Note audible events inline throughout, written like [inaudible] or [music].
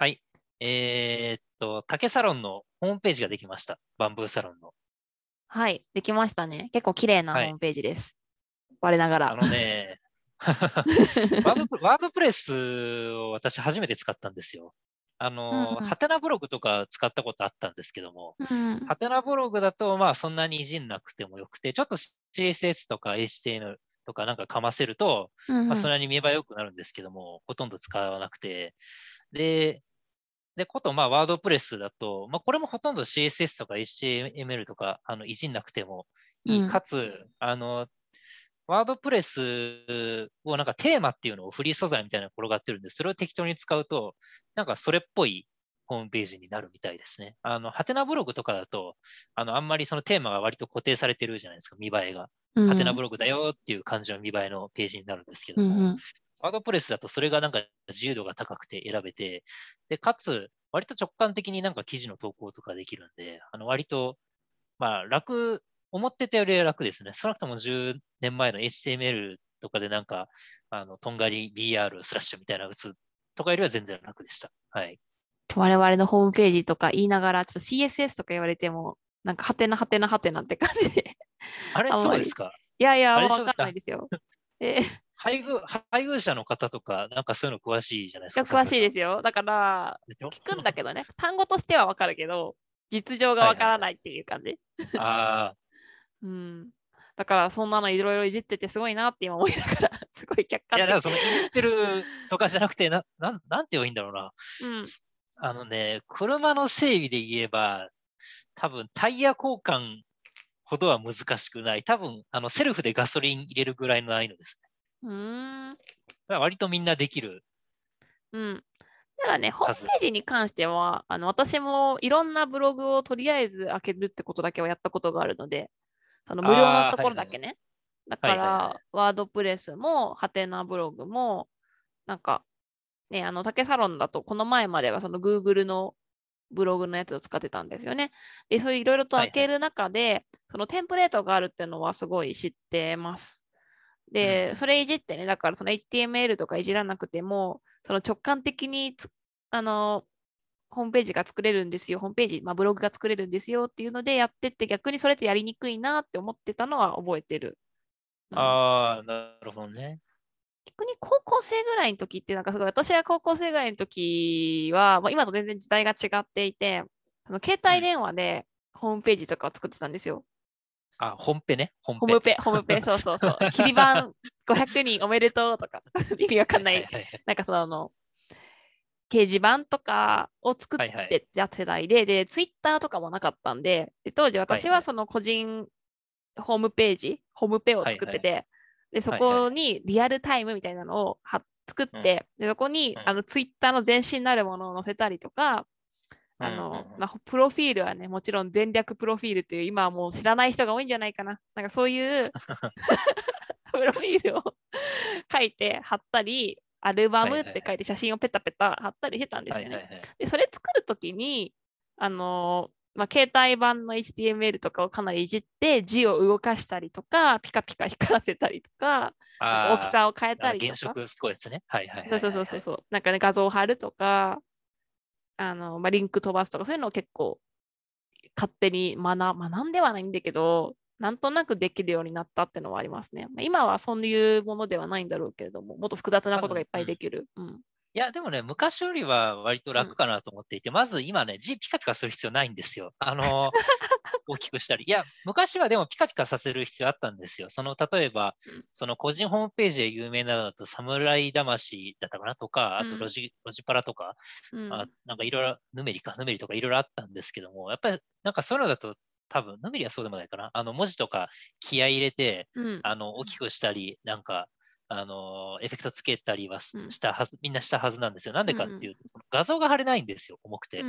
はい。えーっと、竹サロンのホームページができました。バンブーサロンの。はい、できましたね。結構綺麗なホはいームページです。我ながあら。のね、[laughs] ワードプワードプレスを私初めて使ったんですよ。あの、ハテナブログとか使ったことあったんですけども、うんハテナブログだと、まあそんなにいじんなくてもよくて、ちょっと CSS とか HTML とかなんかかませると、うんうんまあ、それに見栄え良くなるんですけども、ほとんど使わなくて。で、で、こと、まあ、ワードプレスだと、まあ、これもほとんど CSS とか HTML とか、あの、いじんなくてもいい。うんかつ、あの、ワードプレスをなんかテーマっていうのをフリー素材みたいなのが転がってるんで、それを適当に使うと、なんかそれっぽいホームページになるみたいですね。あの、ハテナブログとかだと、あの、あんまりそのテーマが割と固定されてるじゃないですか、見栄えが。うんハテナブログだよっていう感じの見栄えのページになるんですけども、うんうんワードプレスだとそれがなんか自由度が高くて選べて、で、かつ、割と直感的になんか記事の投稿とかできるんで、あの割と、まあ楽、思ってたよりは楽ですね。少なくとも10年前の HTML とかでなんか、あの、とんがり BR スラッシュみたいなの打つとかよりは全然楽でした。はい。我々のホームページとか言いながら、ちょっと CSS とか言われても、なんか、はてなはてなはてなって感じで。あれ、そうですか？いやいや、わかんないですよ。[laughs] えー、配偶、配偶者の方とか、なんかそういうの詳しいじゃないですか。詳しいですすよ。だから、聞くんだけどね、[laughs] 単語としてはわかるけど、実情がわからないっていう感じ。ああ、[laughs] うん。だから、そんなのいろいろいじっててすごいなって今思いながら、[laughs] すごい客観いや、だから的そのいじってるとかじゃなくて、な、なん、なんて言えばいいんだろうな。うん。あのね、車の整備で言えば、多分タイヤ交換ほどは難しくない。多分、あの、セルフでガソリン入れるぐらいの難易度ですね。うーん。だから割とみんなできる。うん。ただね、ホーム数ページに関しては、あの私もいろんなブログをとりあえず開けるってことだけはやったことがあるので、その無料のところだけね。だかはいはいはら、ワードプレスも、ハテナブログも、なんか、ね、あの、竹サロンだと、この前まではその Google のブログのやつを使ってたんですよね。で、そういういろいろと開ける中で、そのテンプレートがあるっていうのはすごい知ってます。で、うんそれいじってね、だからその HTML とかいじらなくても、その直感的につあのホームページが作れるんですよ、ホームページ、まあ、ブログが作れるんですよっていうのでやってって、逆にそれってやりにくいなって思ってたのは覚えてる。うんああ、なるほどね。逆に高校生ぐらいの時って、なんかすごい、私が高校生ぐらいの時は、まあ、今と全然時代が違っていて、あの携帯電話でホームページとかを作ってたんですよ。あ、本ペね？本ペ。ホームペ、ホームペ、[laughs] そうそうそう。切り板500人おめでとうとか、[laughs] 意味わかんない。はいはいはい。なんかその、掲示板とかを作っはいはい。てた世代で、で、ツイッターとかもなかったんで、で当時私はい。ははいその個人ホームページ、ホームペを作ってて、で、そはい。はいこにリアルタイムみたいなのをは作って、で、そこに、うん。あのツイッターの前身になるものを載せたりとか、あうんうんのうん、まあ、プロフィールはね、もちろん全略プロフィールという、今はもう知らない人が多いんじゃないかな。なんかそういう [laughs] プロフィールを書いて貼ったり、アルバムって書いて写真をペタペタ貼ったりしてたんですよね。はいはいはい。で、それ作るときに、あのーまあ、携帯版の HTML とかをかなりいじって、字を動かしたりとか、ピカピカ光らせたりとか、あ大きさを変えあたりとか。原色すごいやつね。はいはいはいはい。そうそうそうそう。なんかね、画像を貼るとか、あの、まあ、リンク飛ばすとか、そういうのを結構勝手に学学んではないんだけど、なんとなくできるようになったってのはありますね。まあ、今はそういうものではないんだろうけれども、もっと複雑なことがいっぱいできる。うん。いや、でもね、昔よりは割と楽かなと思っていて、まず今ね、字ピカピカする必要ないんですよ。あの、[laughs] 大きくしたり。いや、昔はでもピカピカさせる必要あったんですよ。その、例えば、その個人ホームページで有名なのだと、侍魂だったかなとか、あうんとロジ、ロジパラとか、うんあなんかいろいろ、ヌメリか、ヌメリとかいろいろあったんですけども、やっぱりなんかそういうのだと、多分、ヌメリはそうでもないかな。あの、文字とか気合い入れて、うんあの、大きくしたり、なんか、あの、エフェクトつけたりはしたはず、みんなしたはずなんですよ。なんでかっていうと、画像が貼れないんですよ、重くて。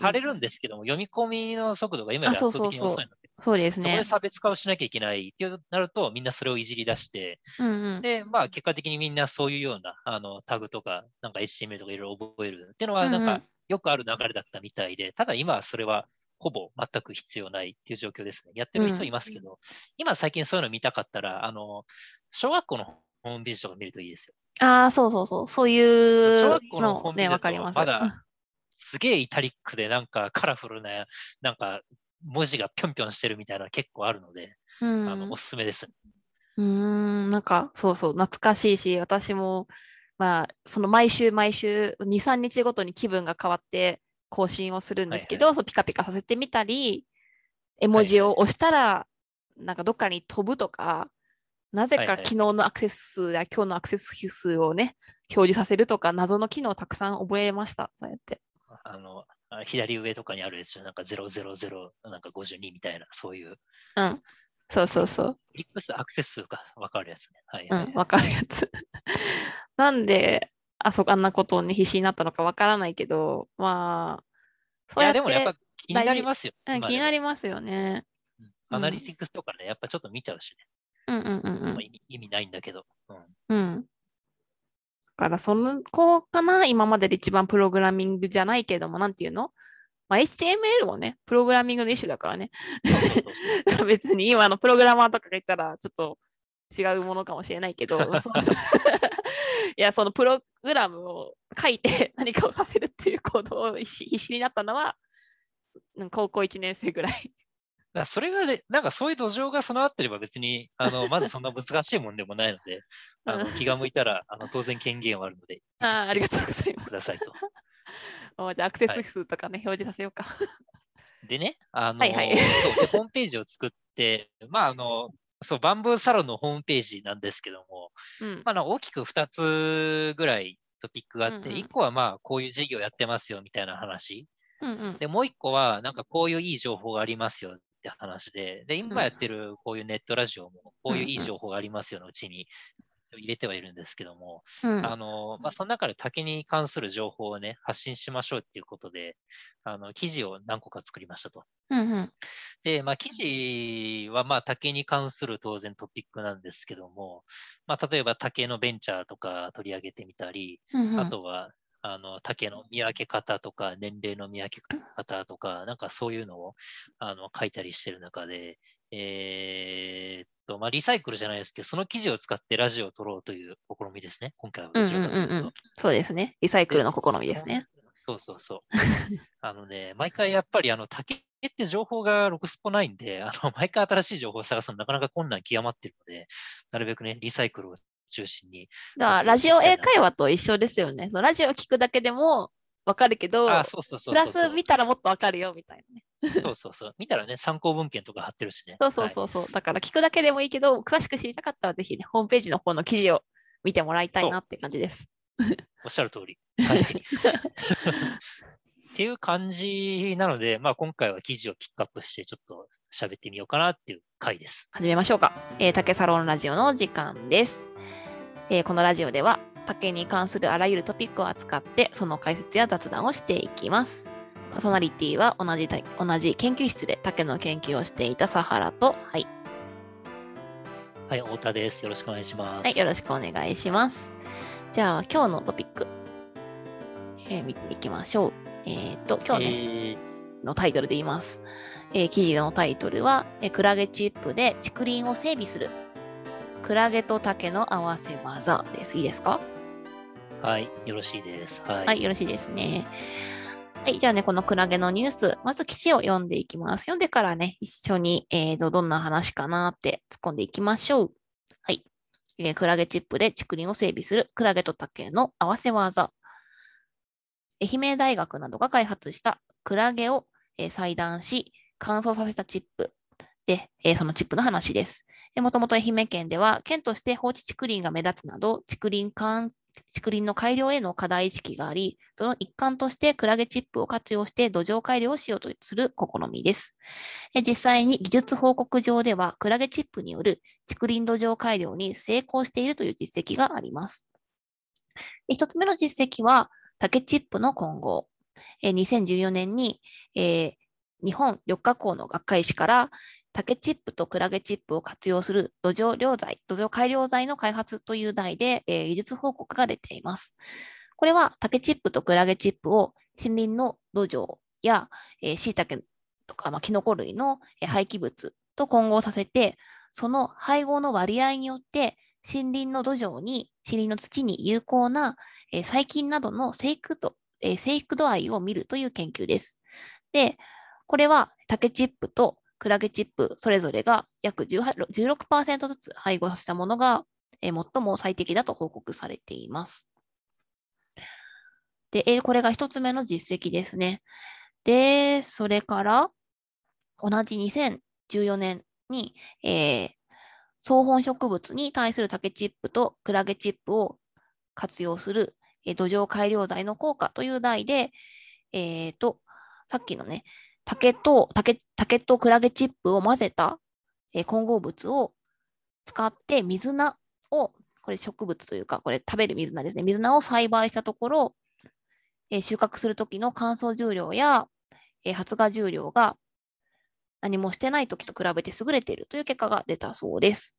貼れるんですけども、読み込みの速度が今より圧倒的に遅いので、そうですねそこで。差別化をしなきゃいけないっていうなると、みんなそれをいじり出して、うんうんで、まあ、結果的にみんなそういうようなあのタグとか、なんか HTML とかいろいろ覚えるっていうのは、なんかうんうんよくある流れだったみたいで、ただ今はそれはほぼ全く必要ないっていう状況ですね。やってる人いますけど、今最近そういうの見たかったら、あの、小学校のホームページとか見るといいですよ。ああ、そうそうそう。そういう小学校のね、わかります。まだすげえイタリックでなんかカラフルな、なんか文字がぴょんぴょんしてるみたいなの結構あるので、うん、あのおすすめです。うーん、なんか、そうそう、懐かしいし、私も、まあ、その毎週毎週、2、3日ごとに気分が変わって更新をするんですけど、はいそうピカピカさせてみたり、絵文字を押したら、なんかどっかに飛ぶとか、なぜか昨日のアクセス数や今日のアクセス数をね、表示させるとか、謎の機能をたくさん覚えました、そうやって。あの、あ左上とかにあるやつじゃなんか000、なんか52みたいな、そういう、うん。そうそうそう。クリック数、アクセス数がわかるやつね。はい、はいうん、わかるやつ。[laughs] なんで、あそあんなことに必死になったのかわからないけど、まあ、そういや、でもやっぱ気になりますよ。うん、今気になでりますよね。もアナリティクスとかね、やっぱちょっと見ちゃうしね。うんうんうん意味ないんだけど。うんうん。だから、その子かな、今までで一番プログラミングじゃないけども、なんていうの？まあ、HTML もね、プログラミングの一種だからね。[laughs] 別に今のプログラマーとかが言ったら、ちょっと違うものかもしれないけど、[laughs] [laughs] いや、そのプログラムを書いて何かをさせるっていう行動を必死になったのは、うん高校1年生ぐらい。だそれがね、なんかそういう土壌が備わってれば別に、あの、まずそんな難しいもんでもないので、[laughs] あのうん気が向いたら、あの当然権限はあるので、あーありがとうございます。くださいと。[laughs] あじゃあアクセス数とかね、表示させようか。[laughs] でね、あの、はいはいそうでホームページを作って、まあ、あの、そう、バンブーサロンのホームページなんですけども、うん。まあ大きく2つぐらいトピックがあって、うんうん1個はまあ、こういう事業やってますよみたいな話。うんうん。で、もう1個は、なんかこういういい情報がありますよって話で、で、今やってるこういうネットラジオも、こういういい情報がありますよのうちに入れてはいるんですけども、うんあの、まあ、その中で竹に関する情報をね、発信しましょうっていうことで、あの、記事を何個か作りましたと。うんうん。で、まあ、記事は、まあ、竹に関する当然トピックなんですけども、まあ、例えば竹のベンチャーとか取り上げてみたり、うんうんあとは、あの、竹の見分け方とか、年齢の見分け方とか、なんかそういうのを、あの、書いたりしてる中で、えーっと、まあ、リサイクルじゃないですけど、その記事を使ってラジオを撮ろうという試みですね、今回はうんどちらかというと。うんうんうん。そうですね。リサイクルの試みですね。そうそうそう。あのね、毎回やっぱりあの竹って情報が6スポないんで、あの毎回新しい情報を探すのなかなか困難極まってるので、なるべくね、リサイクルを中心に。だから、ラジオ英会話と一緒ですよね。そのラジオ聞くだけでもわかるけど、あ、そうそうそうプラ。ス見たらもっとわかるよみたいなね。そうそうそう。見たらね、参考文献とか貼ってるしね。そうそうはいそうそう。だから聞くだけでもいいけど、詳しく知りたかったらぜひね、ホームページの方の記事を見てもらいたいなって感じです。おっしゃる通り。はい。[laughs] っていう感じなので、まあ今回は記事をピックアップしてちょっと喋ってみようかなっていう回です。始めましょうか。えー、竹サロンラジオの時間です。えーこのラジオでは、竹に関するあらゆるトピックを扱って、その解説や雑談をしていきます。パーソナリティは同じた同じ研究室で竹の研究をしていたサハラと、はい、はい、太田です。よろしくお願いします。はい、よろしくお願いします。じゃあ、今日のトピック、えー見ていきましょう。えっ、と、今日ね、えーのタイトルで言います。えー記事のタイトルは、えークラゲチップで竹林を整備する。クラゲと竹の合わせ技です。いいですか？はい、よろしいです。はい。はい、よろしいですね。はい、じゃあね、このクラゲのニュース、まず記事を読んでいきます。読んでからね、一緒に、えーと、どんな話かなって突っ込んでいきましょう。はい。えークラゲチップで竹林を整備するクラゲと竹の合わせ技。愛媛大学などが開発したクラゲを、えー裁断し、乾燥させたチップで、えーそのチップの話です。もともと愛媛県では、県として放置竹林が目立つなど、竹林管竹林の改良への課題意識があり、その一環としてクラゲチップを活用して土壌改良をしようとする試みです。え実際に技術報告上では、クラゲチップによる竹林土壌改良に成功しているという実績があります。で一つ目の実績は、竹チップの混合。え2014年に、えー日本緑化工の学会誌から、竹チップとクラゲチップを活用する土壌良剤、土壌改良剤の開発という題で、えー技術報告が出ています。これは竹チップとクラゲチップを森林の土壌や、えー、椎茸とか、まあ、キノコ類の廃棄物と混合させて、その配合の割合によって森林の土壌に、森林の土に有効な、えー細菌などの生育度えー生育度合いを見るという研究です。で、これは竹チップとクラゲチップそれぞれが約16%ずつ配合させたものが、えー最も最適だと報告されています。で、えーこれが一つ目の実績ですね。で、それから同じ2014年に、えー草本植物に対する竹チップとクラゲチップを活用する、えー土壌改良剤の効果という題で、えーと、さっきのね、竹と、竹、竹とクラゲチップを混ぜた、えー混合物を使って水菜を、これ植物というか、これ食べる水菜ですね。水菜を栽培したところ、えー収穫するときの乾燥重量や、えー発芽重量が何もしてないときと比べて優れているという結果が出たそうです。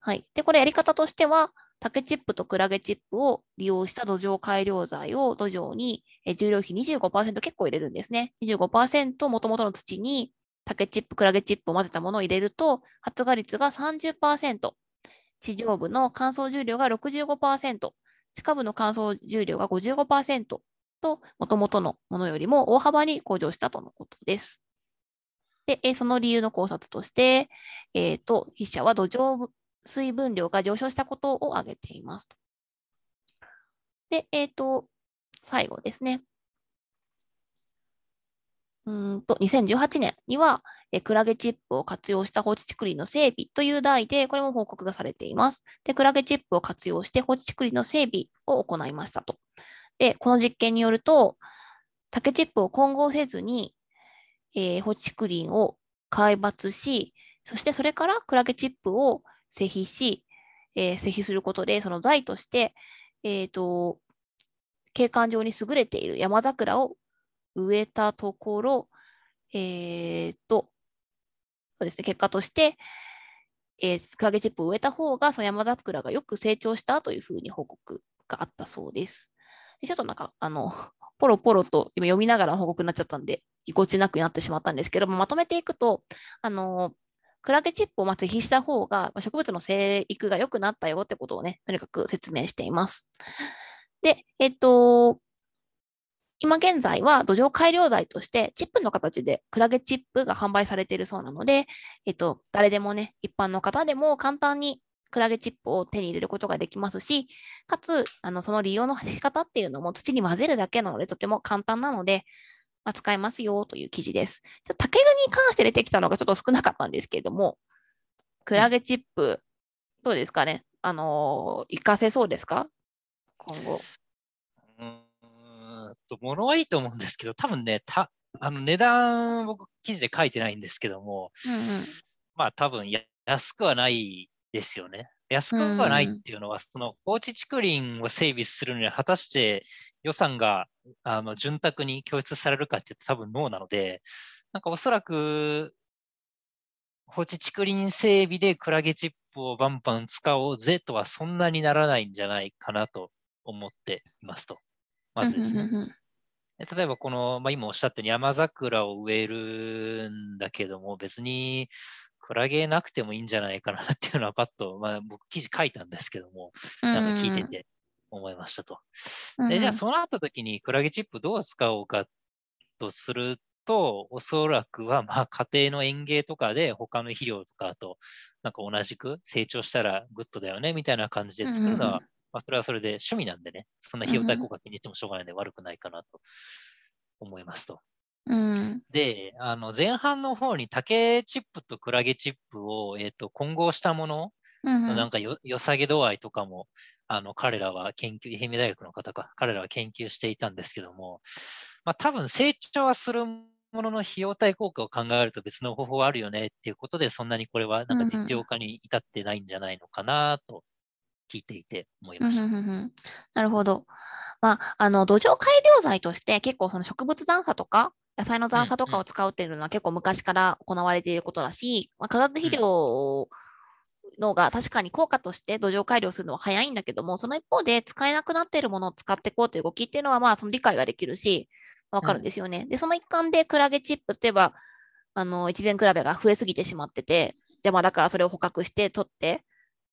はい。で、これやり方としては、竹チップとクラゲチップを利用した土壌改良剤を土壌に重量比25%結構入れるんですね。25%もともとの土に竹チップ、クラゲチップを混ぜたものを入れると、発芽率が30%、地上部の乾燥重量が65%、地下部の乾燥重量が55%と、もともとのものよりも大幅に向上したとのことです。で、その理由の考察として、えーと、筆者は土壌水分量が上昇したことを挙げています。で、えっ、と、最後ですね。うんと、2018年には、えクラゲチップを活用した放置竹林の整備という題で、これも報告がされています。で、クラゲチップを活用して放置竹林の整備を行いましたと。で、この実験によると、竹チップを混合せずに、えー放置竹林を開抜し、そしてそれからクラゲチップを施肥し、えー施肥することで、その材として、えっ、と、景観上に優れている山桜を植えたところ、えっ、と、そうですね、結果として、えークラゲチップを植えた方が、その山桜がよく成長したというふうに報告があったそうです。でちょっとなんか、あの、ポロポロと今読みながら報告になっちゃったんで、ぎこちなくなってしまったんですけども、まとめていくと、あの、クラゲチップをまあ追肥した方が、植物の生育が良くなったよってことをね、とにかく説明しています。で、えっと、今現在は土壌改良剤としてチップの形でクラゲチップが販売されているそうなので、えっと、誰でもね、一般の方でも簡単にクラゲチップを手に入れることができますし、かつ、あのその利用の仕方っていうのも土に混ぜるだけなので、とても簡単なので、まあ、使えますよという記事です。竹具に関して出てきたのがちょっと少なかったんですけれども、クラゲチップ、どうですかね？あのー、活かせそうですか？今後。うーんと、物はいいと思うんですけど、多分ね、たあの値段、僕、記事で書いてないんですけども、うんうん。まあ多分や安くはないですよね。安くはないっていうのは、その放置竹林を整備するのに果たして予算があの潤沢に供出されるかって多分ノーなので、なんかおそらく放置竹林整備でクラゲチップをバンバン使おうぜとはそんなにならないんじゃないかなと思っていますと。まずですね。例えばこの、まあ、今おっしゃったように山桜を植えるんだけども、別にクラゲなくてもいいんじゃないかなっていうのはパッと、まあ、僕記事書いたんですけども、なんか聞いてて思いましたと。うんうんで、じゃあそうなった時にクラゲチップどう使おうかとすると、おそらくはまあ家庭の園芸とかで他の肥料とかとなんか同じく成長したらグッドだよねみたいな感じで作るのは、うんうんまあそれはそれで趣味なんでね、そんな費用対効果気にしてもしょうがないので悪くないかなと思いますと。うんで、あの前半の方に竹チップとクラゲチップを、えー、と混合したものうんのなんかよ良さげ度合いとかも、あの彼らは研究、愛媛大学の方か、彼らは研究していたんですけども、まあ多分成長はするものの費用対効果を考えると別の方法はあるよねっていうことで、そんなにこれはなんか実用化に至ってないんじゃないのかなと聞いていて思いうんました。うんうんうんなるほど。まあ、あの土壌改良剤として結構その植物残渣とか野菜の残渣とかを使うっていうのは結構昔から行われていることだし、まあ、化学肥料のが確かに効果として土壌改良するのは早いんだけども、その一方で使えなくなっているものを使っていこうという動きっていうのはまあその理解ができるし、わかるんですよね。で、その一環でクラゲチップ、例えば、あの、一前比べが増えすぎてしまってて、じゃあまあだからそれを捕獲して取って、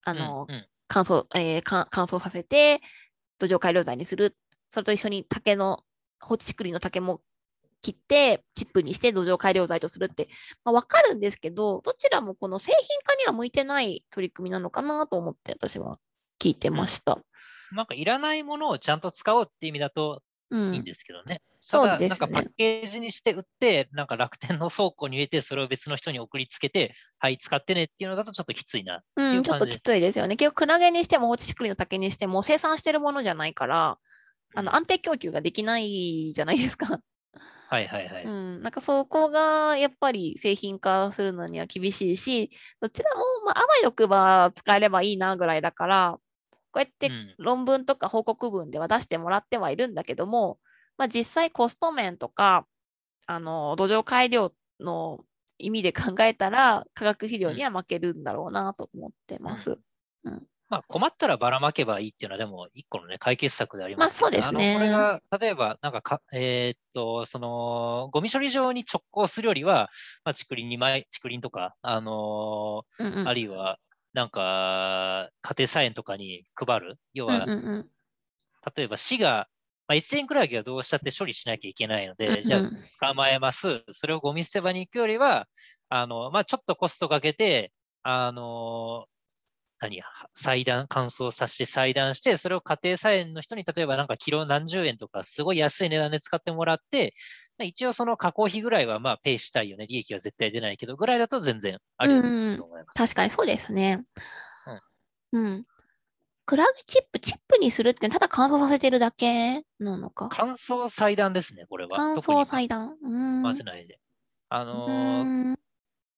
あの、うんうん乾燥、えーか乾燥させて、土壌改良剤にする。それと一緒に竹の放置竹林の竹も切ってチップにして土壌改良材とするって、まあ、分かるんですけど、どちらもこの製品化には向いてない取り組みなのかなと思って私は聞いてました。なんかいらないものをちゃんと使おうっていう意味だとうん、いいんですけどね。そうただですねなんかパッ。ケージにして売って、なんか楽天の倉庫に入れて、それを別の人に送りつけて、はい、使ってねっていうのだとちょっときついな。う、んちょっときついですよね。結局、クラゲにしても放置竹林の竹にしても生産してるものじゃないから、あの安定供給ができないじゃないですか。はいはいはい。うん、なんかそこがやっぱり製品化するのには厳しいし、どちらもまああわよくば使えればいいなぐらいだから、こうやってうん論文とか報告文では出してもらってはいるんだけども、まあ、実際コスト面とか、あの土壌改良の意味で考えたら、化学肥料には負けるんだろうなと思ってます。まあ、困ったらばらまけばいいっていうのは、でも、一個のね、解決策でありますまあそうですね。これが、例えば、なんかか、えーっと、その、ゴミ処理場に直行するよりは、まあ、竹林に枚、竹林とか、あのうんうん。ーあるいは、なんか、家庭菜園とかに配る。要は、うんうんうん。例えば市が、まあ、一円クラゲはどうしたって処理しなきゃいけないので、うんうん。じゃあ捕まえます。それをゴミ捨て場に行くよりは、あの、まあ、ちょっとコストかけて、あの、何、裁断、乾燥させて裁断して、それを家庭菜園の人に、例えばなんかキロ何十円とか、すごい安い値段で使ってもらって、一応その加工費ぐらいはまあペイしたいよね。利益は絶対出ないけど、ぐらいだと全然ありだと思います。確かにそうですね。うん。クラゲチップ、チップにするってただ乾燥させてるだけなのか。乾燥裁断ですね、これは。乾燥裁断。うーん。混ぜないで。あのうー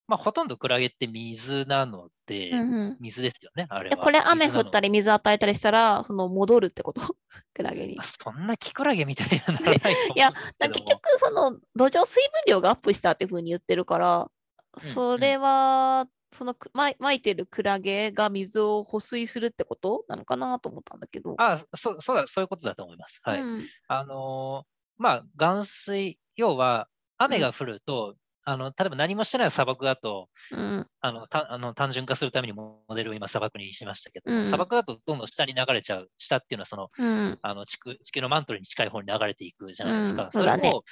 まあ、ほとんどクラゲって水なので、うんうん水ですよね、あれは。でこれ雨降ったり。り水与えたりしたら、その戻るってこと？[laughs] クラゲに。まあそんなキクラゲみたいならないと思うんいや結局、その土壌水分量がアップしたっていうふうに言ってるから、それは、そのくまいてるクラゲが水を保水するってことなのかなと思ったんだけど。あそうそうだ、そういうことだと思います。はい。うんあのーまあ、含水、要は雨が降ると、あの例えば何もしてない砂漠だと、うんあのたあの単純化するためにモデルを今砂漠にしましたけど、うん砂漠だとどんどん下に流れちゃう。下っていうのはそのうんあの地区地球のマントルに近い方に流れていくじゃないですか。うんそれを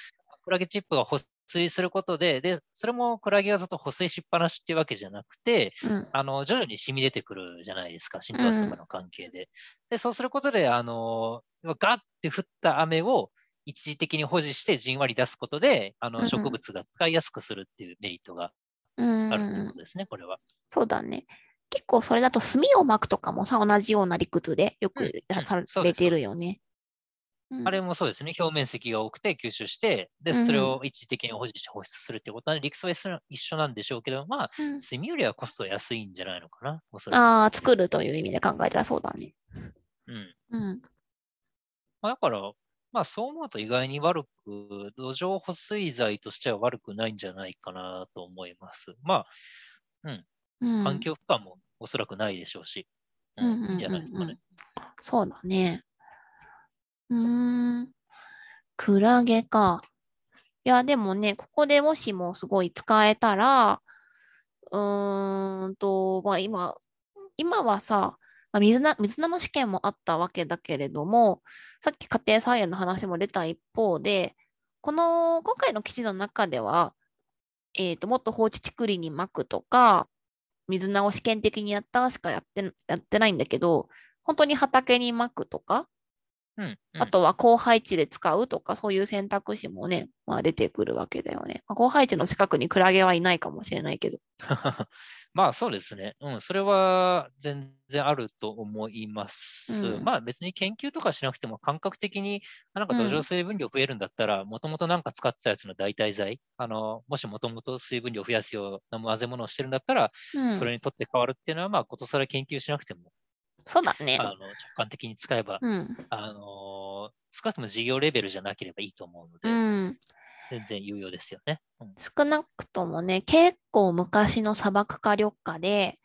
クラゲチップが保水することで、で、それもクラゲがずっと保水しっぱなしっていうわけじゃなくて、うんあの徐々に染み出てくるじゃないですか、浸透圧とかの関係で。で、そうすることで、あのガッて降った雨を一時的に保持してじんわり出すことで、あの植物が使いやすくするっていうメリットがうんあるってことですね、これは。そうだね。結構それだと炭を巻くとかもさ、同じような理屈でよくされてるよね。うんあれもそうですね、表面積が多くて吸収して、で、それを一時的に保持して放出するってことは、理屈は一緒なんでしょうけど、まあ、うん炭よりはコスト安いんじゃないのかな、おそらく。ああ、作るという意味で考えたらそうだね。うん。うん。まあ、だから、まあ、そう思うと意外に悪く、土壌保水剤としては悪くないんじゃないかなと思います。まうんあ、環境負荷もおそらくないでしょうし、ううんうんじゃないですかね。そうだね。うーん。クラゲか。いや、でもね、ここでもしもすごい使えたら、うーんと、まあ今、今はさ、まあ、水な、水菜の試験もあったわけだけれども、さっき家庭菜園の話も出た一方で、この、今回の記事の中では、えーと、もっと放置竹林にまくとか、水菜を試験的にやったしかやって、やってないんだけど、本当に畑にまくとか、うん、うんあとは高配置で使うとか、そういう選択肢もね、まあ、出てくるわけだよね。まあ、高配置の近くにクラゲはいないかもしれないけど。[laughs] まあそうですね。うん、それは全然あると思います。うんまあ別に研究とかしなくても感覚的に、あなんか土うん壌水分量増えるんだったら、もともとなんか使ってたやつの代替剤、あの、もしもともと水分量増やすような混ぜ物をしてるんだったら、うん、それにとって変わるっていうのは、まあことさら研究しなくても、そうだねあ。の直感的に使えば、うん。あの少なくとも事業レベルじゃなければいいと思うので、うん。全然有用ですよね。うん少なくともね、結構昔の砂漠化緑化で、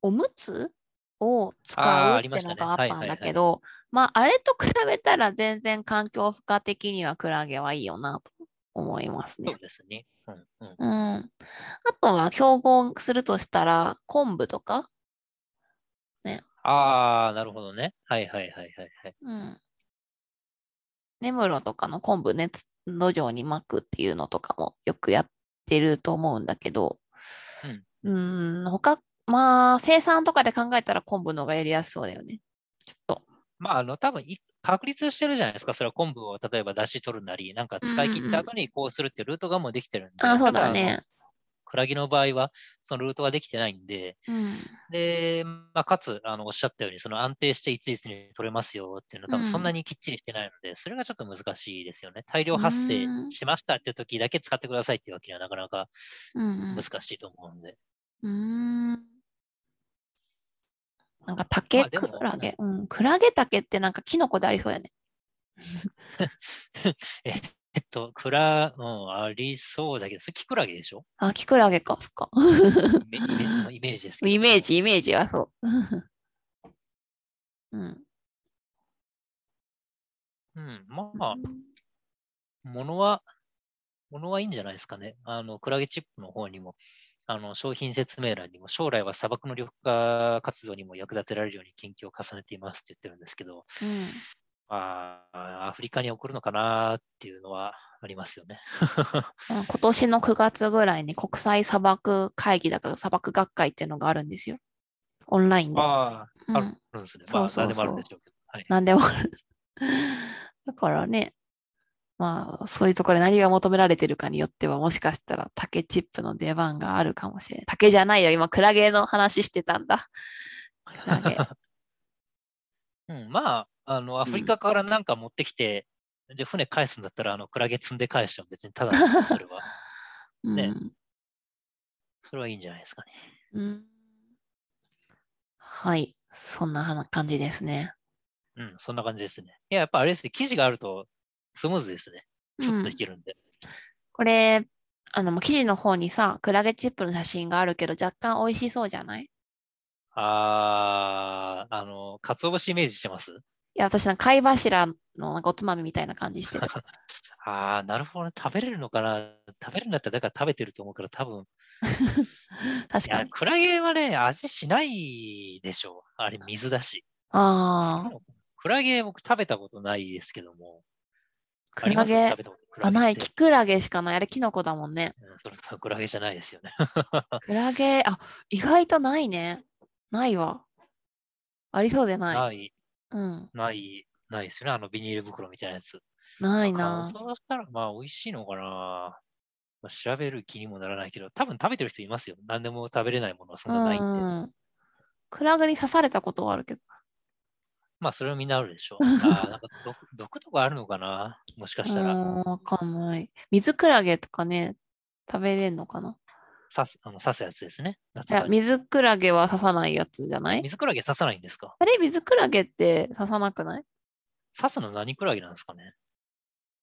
おむつを使うってのありましたねがあったんだけど、まあ、あれと比べたら全然環境負荷的にはクラゲはいいよなと思いますねそう。ですね。うんうんうん。あとは競合するとしたら、昆布とか、ああ、なるほどね。はいはいはいはいはい。うん。根室とかの昆布ね、つ土壌に巻くっていうのとかもよくやってると思うんだけど、うーん、他、まあ、生産とかで考えたら昆布の方がやりやすそうだよね。ちょっと。まあ、あの、多分い確立してるじゃないですか。それは昆布を例えば出し取るなり、なんか使い切った後にこうするっていうルートがもうできてるんで。あ、そうだたあのね。クラゲの場合は、そのルートができてないんで、うん。で、まあ、かつ、あの、おっしゃったように、その安定していついつに取れますよっていうのは、多分そんなにきっちりしてないので、それがちょっと難しいですよね。大量発生うんしましたって時だけ使ってくださいっていうわけにはなかなかうん難しいと思うんで。うん。うーん。なんかま竹クラゲ？うん。クラゲ竹ってなんかキノコでありそうだね。[laughs] ええっと、クラ、うん、ありそうだけど、それキクラゲでしょ？あ、キクラゲか、そっか。イメージですけど。イメージ、イメージはそう。[laughs] うん。うん、まあ、ものは、ものはいいんじゃないですかね。あの、クラゲチップの方にも、あの、商品説明欄にも、将来は砂漠の緑化活動にも役立てられるように研究を重ねていますって言ってるんですけど、うん。まあ、アフリカに送るのかなっていうのはありますよね。[laughs] 今年の9月ぐらいに国際砂漠会議だから砂漠学会っていうのがあるんですよ。オンラインで。ああ、うんあるんですね。まあ、そうそうそう何でもあるんでしょうけど。はい。何でもある。だからね、まあ、そういうところで何が求められてるかによっては、もしかしたら竹チップの出番があるかもしれない。竹じゃないよ、今、クラゲの話してたんだ。クラゲ。[laughs] うん、まあ、あの、アフリカからなんか持ってきて、じゃあ船返すんだったら、あの、クラゲ積んで返しても別にただな [laughs] それは。うん。ねそれはいいんじゃないですかね。うんはい、そんな感じですね。うん、そんな感じですね。いや、やっぱあれですね、記事があるとスムーズですね。スッといけるんで。これ、あの、記事の方にさ、クラゲチップの写真があるけど、若干美味しそうじゃないい？あー、あの、鰹節イメージしてます？や、私なんか貝柱のなんかおつまみみたいな感じしてる。[laughs] あー、なるほどね。食べれるのかな？食べるんだったら、だから食べてると思うから、多分。[laughs] 確かに。クラゲはね、味しないでしょう。あれ、水だし。ああ、クラゲ僕食べたことないですけども。クラゲあ、ない、キクラゲしかない。あれ、キノコだもんね。うんそれクラゲじゃないですよね。[laughs] クラゲ、あ、意外とないね。ないわ。ありそうでない。ない、うん、ない、ないですよね。あのビニール袋みたいなやつ。ない乾な。燥したらまあ美味しいのかな。まあ、調べる気にもならないけど、多分食べてる人いますよ。何でも食べれないものはそんなないんで。うん。クラゲに刺されたことはあるけど。まあそれはみんなあるでしょう。[laughs] あーなんか毒毒とかあるのかな？もしかしたら。うん、わかんない。水クラゲとかね、食べれるのかな？刺すあの刺すやつですね。夏いや、水クラゲは刺さないやつじゃない？水クラゲ刺さないんですか？あれ、水クラゲって刺さなくない？刺すの何クラゲなんですかね？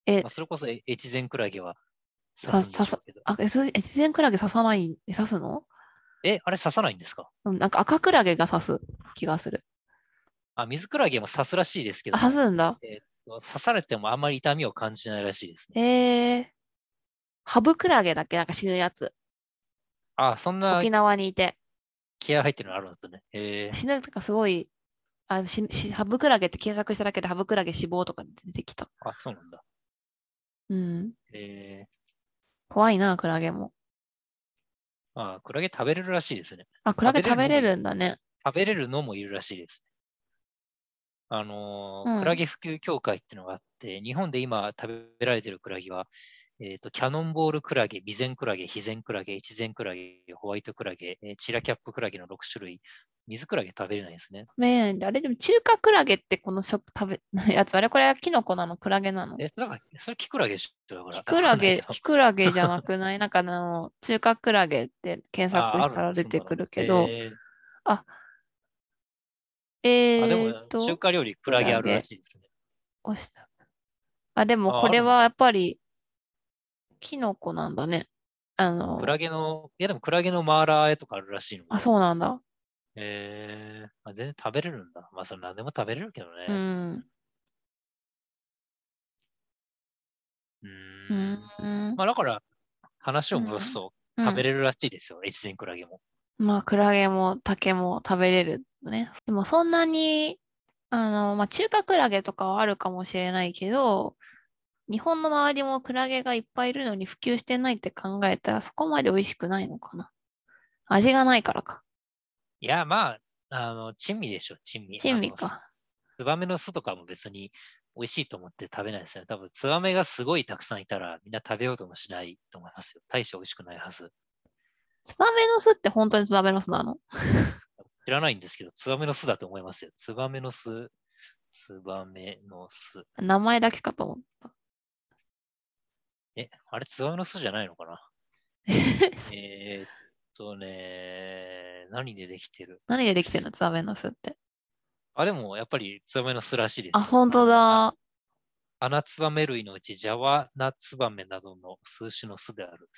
えまあ、それこそえ越前クラゲはさ刺すんでしょうけど。あ、えす越前クラゲ刺さない、え刺すの？え、あれ刺さないんですか？うん、なんか赤クラゲが刺す気がする。あ、水クラゲも刺すらしいですけどあ、、刺すんだ。刺されてもあんまり痛みを感じないらしいですね。えー、ハブクラゲだっけ？なんか死ぬやつ。あ、そんな沖縄にいて。気合入ってるのあるんですね。えー、死ぬとかすごい、あししハブクラゲって検索しただけでハブクラゲ死亡とか出てきた。あ、そうなんだ。うん。え怖いな、クラゲも。ー、あ、クラゲ食べれるらしいですね。あ、クラゲ食べれるるんだね。食べれるのもいるらしいです。あのーうんクラゲ普及協会っていうのがあって、日本で今食べられてるクラゲは、えっ、と、キャノンボールクラゲ、ビゼンクラゲ、ヒゼンクラゲ、越前クラゲ、ホワイトクラゲ、えーチラキャップクラゲの6種類、水クラゲ食べれないんですね。食べれないんだ。あれでも中華クラゲってこの食食べ、[laughs] やつ、あれこれはキノコなの？クラゲなの？え、だから、それキクラゲでしょだから。キクラゲ [laughs] キクラゲじゃなくない？なんかあの、中華クラゲって検索あしたら出てくるけ。[laughs] あど、るんだええーっと、中華料理クラゲあるらしいですね。押した。あ、でもあこれはやっぱり、キノコなんだね。あのク、ラゲの、いやでもクラゲのマーラーとかあるらしいので。あ、そうなんだ。えーあ、全然食べれるんだ。まあ、それ何でも食べれるけどね。うん。うんん。まあ、だから、話を戻すと、食べる。れるらしいですよ、越前クラゲも。まあ、クラゲも竹も食べれるのね。でもそんなにあの、まあ、中華クラゲとかはあるかもしれないけど、日本の周りもクラゲがいっぱいいるのに普及してないって考えたらそこまで美味しくないのかな。味がないからか。いや、まあ、あの、珍味でしょ、珍味。珍味か。ツバメの巣とかも別に美味しいと思って食べないですよね。多分、ツバメがすごいたくさんいたらみんな食べようともしないと思いますよ。大して美味しくないはず。ツバメの巣って本当にツバメの巣なの？[laughs] 知らないんですけど、ツバメの巣だと思いますよ。ツバメの巣、ツバメの巣。名前だけかと思った。え、あれツバメの巣じゃないのかな？[laughs] えーっとね、何でできてる？何でできてるのツバメの巣って？あ、でもやっぱりツバメの巣らしいですよ。あ、本当だ。穴ツバメ類のうち、ジャワナツバメなどの数種の巣である。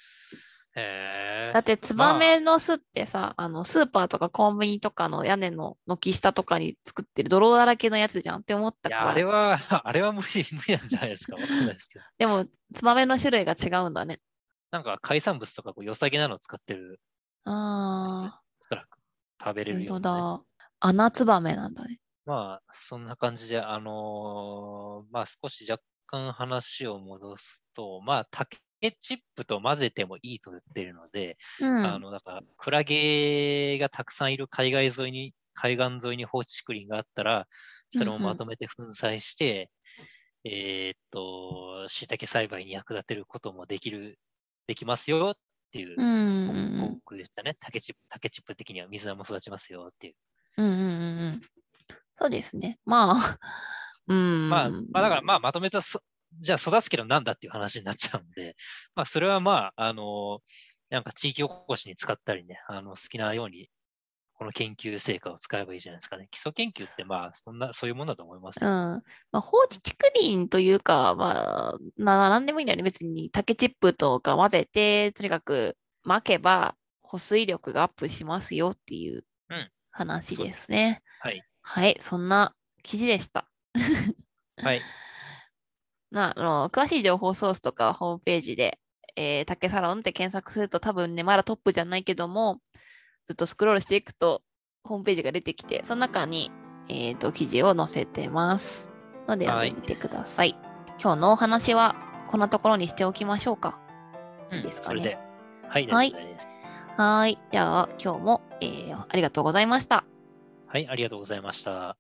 へだってツバメの巣ってさ、あのスーパーとかコンビニとかの屋根の軒下とかに作ってる泥だらけのやつじゃんって思ったいや、あから。れは、[laughs] あれは無理、無理なんじゃないですか。わかんないですけど。でもツバメの種類が違うんだね。なんか海産物とかこう良さげなのを使ってる、あおそらく食べれるような、ね。だ。穴ツバメなんだね。まあ、そんな感じで、あのーまあ少し若干話を戻すと、まあ竹チップと混ぜてもいいと言ってるので、うん。あの、だから、クラゲがたくさんいる海岸沿いに、海岸沿いに放置竹林があったら、それをうんうんまとめて粉砕して、えーっと、椎茸栽培に役立てることもできる、できますよっていううんうん広告でしたね。竹チップ、竹チップ的には水菜も育ちますよっていう。うん。うんうんうんうん。そうですね。まあ、[laughs] うん。まあ、まあ、だから、まあ、まとめたそ、じゃあ育つけどなんだっていう話になっちゃうんで、[laughs] まあ、それはまあ、あの、なんか地域おこしに使ったりね、あの、好きなように、この研究成果を使えばいいじゃないですかね。基礎研究って、まあ、そんな、そういうものだと思いますうん。よ。まあ、放置竹林というか、まあ、な、なんでもいいんだよね。別に竹チップとか混ぜて、とにかく巻けば保水力がアップしますよっていううん話ですね。はい。はい。そんな記事でした。[laughs] はい。なあの詳しい情報ソースとかはホームページで、えー、竹サロンって検索すると多分ね、まだトップじゃないけども、ずっとスクロールしていくとホームページが出てきて、その中に、えー、と記事を載せてます。のではい読んでみてください。今日のお話はこんなところにしておきましょうか。うんいいですかね？それで。はい、はい。はーい。じゃあ今日も、えーありがとうございました。はい、ありがとうございました。